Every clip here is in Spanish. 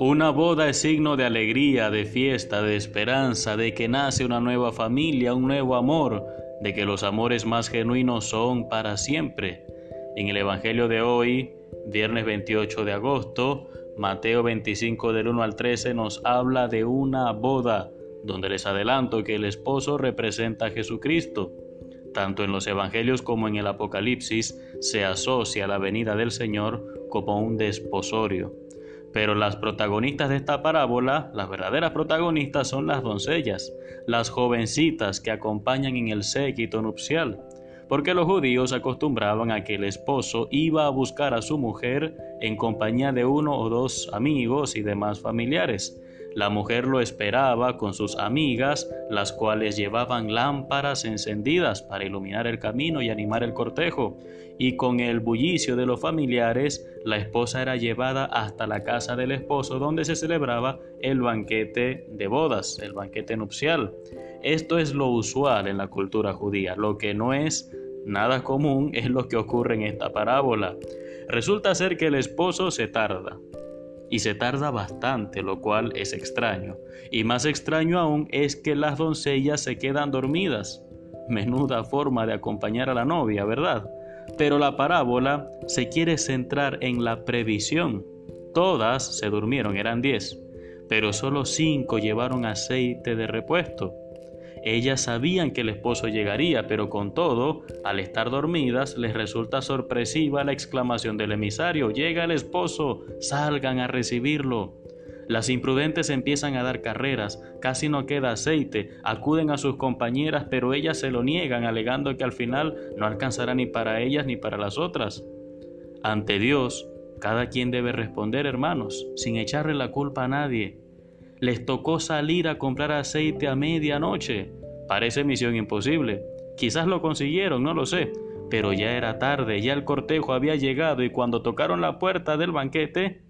Una boda es signo de alegría, de fiesta, de esperanza, de que nace una nueva familia, un nuevo amor, de que los amores más genuinos son para siempre. En el Evangelio de hoy, viernes 28 de agosto, Mateo 25 del 1 al 13 nos habla de una boda, donde les adelanto que el esposo representa a Jesucristo. Tanto en los Evangelios como en el Apocalipsis se asocia la venida del Señor como un desposorio. Pero las protagonistas de esta parábola, las verdaderas protagonistas son las doncellas, las jovencitas que acompañan en el séquito nupcial, porque los judíos acostumbraban a que el esposo iba a buscar a su mujer en compañía de uno o dos amigos y demás familiares, la mujer lo esperaba con sus amigas, las cuales llevaban lámparas encendidas para iluminar el camino y animar el cortejo, y con el bullicio de los familiares, la esposa era llevada hasta la casa del esposo donde se celebraba el banquete de bodas, el banquete nupcial. Esto es lo usual en la cultura judía, lo que no es nada común es lo que ocurre en esta parábola. Resulta ser que el esposo se tarda, y se tarda bastante, lo cual es extraño. Y más extraño aún es que las doncellas se quedan dormidas. Menuda forma de acompañar a la novia, ¿verdad? Pero la parábola se quiere centrar en la previsión. Todas se durmieron, eran diez, pero solo cinco llevaron aceite de repuesto. Ellas sabían que el esposo llegaría, pero con todo, al estar dormidas, les resulta sorpresiva la exclamación del emisario, llega el esposo, salgan a recibirlo. Las imprudentes empiezan a dar carreras, casi no queda aceite, acuden a sus compañeras, pero ellas se lo niegan, alegando que al final no alcanzará ni para ellas ni para las otras. Ante Dios, cada quien debe responder, hermanos, sin echarle la culpa a nadie. Les tocó salir a comprar aceite a medianoche. Parece misión imposible. Quizás lo consiguieron, no lo sé. Pero ya era tarde, ya el cortejo había llegado y cuando tocaron la puerta del banquete,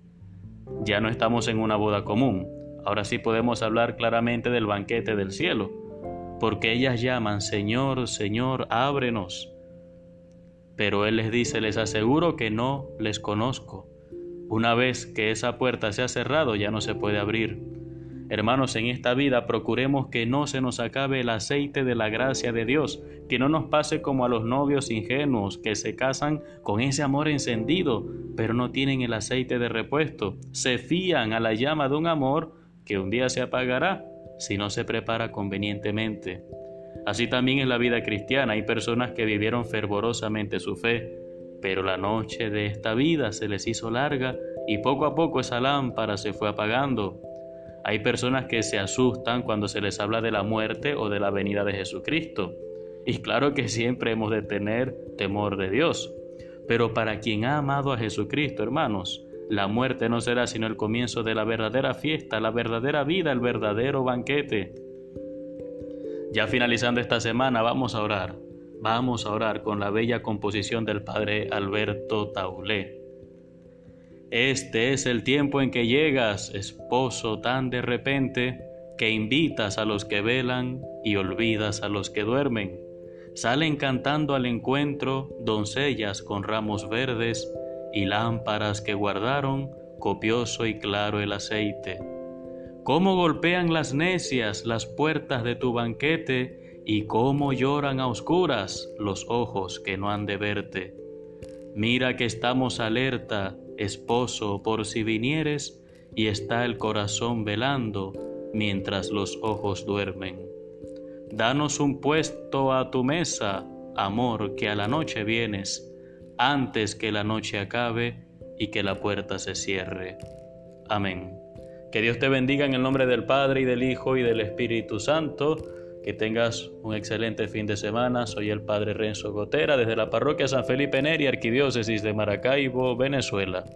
ya no estamos en una boda común. Ahora sí podemos hablar claramente del banquete del cielo, porque ellas llaman, Señor, Señor, ábrenos. Pero Él les dice, les aseguro que no les conozco. Una vez que esa puerta se ha cerrado, ya no se puede abrir. Hermanos, en esta vida procuremos que no se nos acabe el aceite de la gracia de Dios, que no nos pase como a los novios ingenuos que se casan con ese amor encendido, pero no tienen el aceite de repuesto, se fían a la llama de un amor que un día se apagará si no se prepara convenientemente. Así también en la vida cristiana. Hay personas que vivieron fervorosamente su fe, pero la noche de esta vida se les hizo larga y poco a poco esa lámpara se fue apagando hay personas que se asustan cuando se les habla de la muerte o de la venida de Jesucristo. Y claro que siempre hemos de tener temor de Dios. Pero para quien ha amado a Jesucristo, hermanos, la muerte no será sino el comienzo de la verdadera fiesta, la verdadera vida, el verdadero banquete. Ya finalizando esta semana, vamos a orar. Vamos a orar con la bella composición del Padre Alberto Taulé. Este es el tiempo en que llegas, esposo tan de repente, que invitas a los que velan y olvidas a los que duermen. Salen cantando al encuentro doncellas con ramos verdes y lámparas que guardaron copioso y claro el aceite. Cómo golpean las necias las puertas de tu banquete y cómo lloran a oscuras los ojos que no han de verte. Mira que estamos alerta esposo, por si vinieres, y está el corazón velando mientras los ojos duermen. Danos un puesto a tu mesa, amor, que a la noche vienes, antes que la noche acabe y que la puerta se cierre. Amén. Que Dios te bendiga en el nombre del Padre y del Hijo y del Espíritu Santo. Que tengas un excelente fin de semana. Soy el Padre Renzo Gotera desde la parroquia San Felipe Neri, Arquidiócesis de Maracaibo, Venezuela.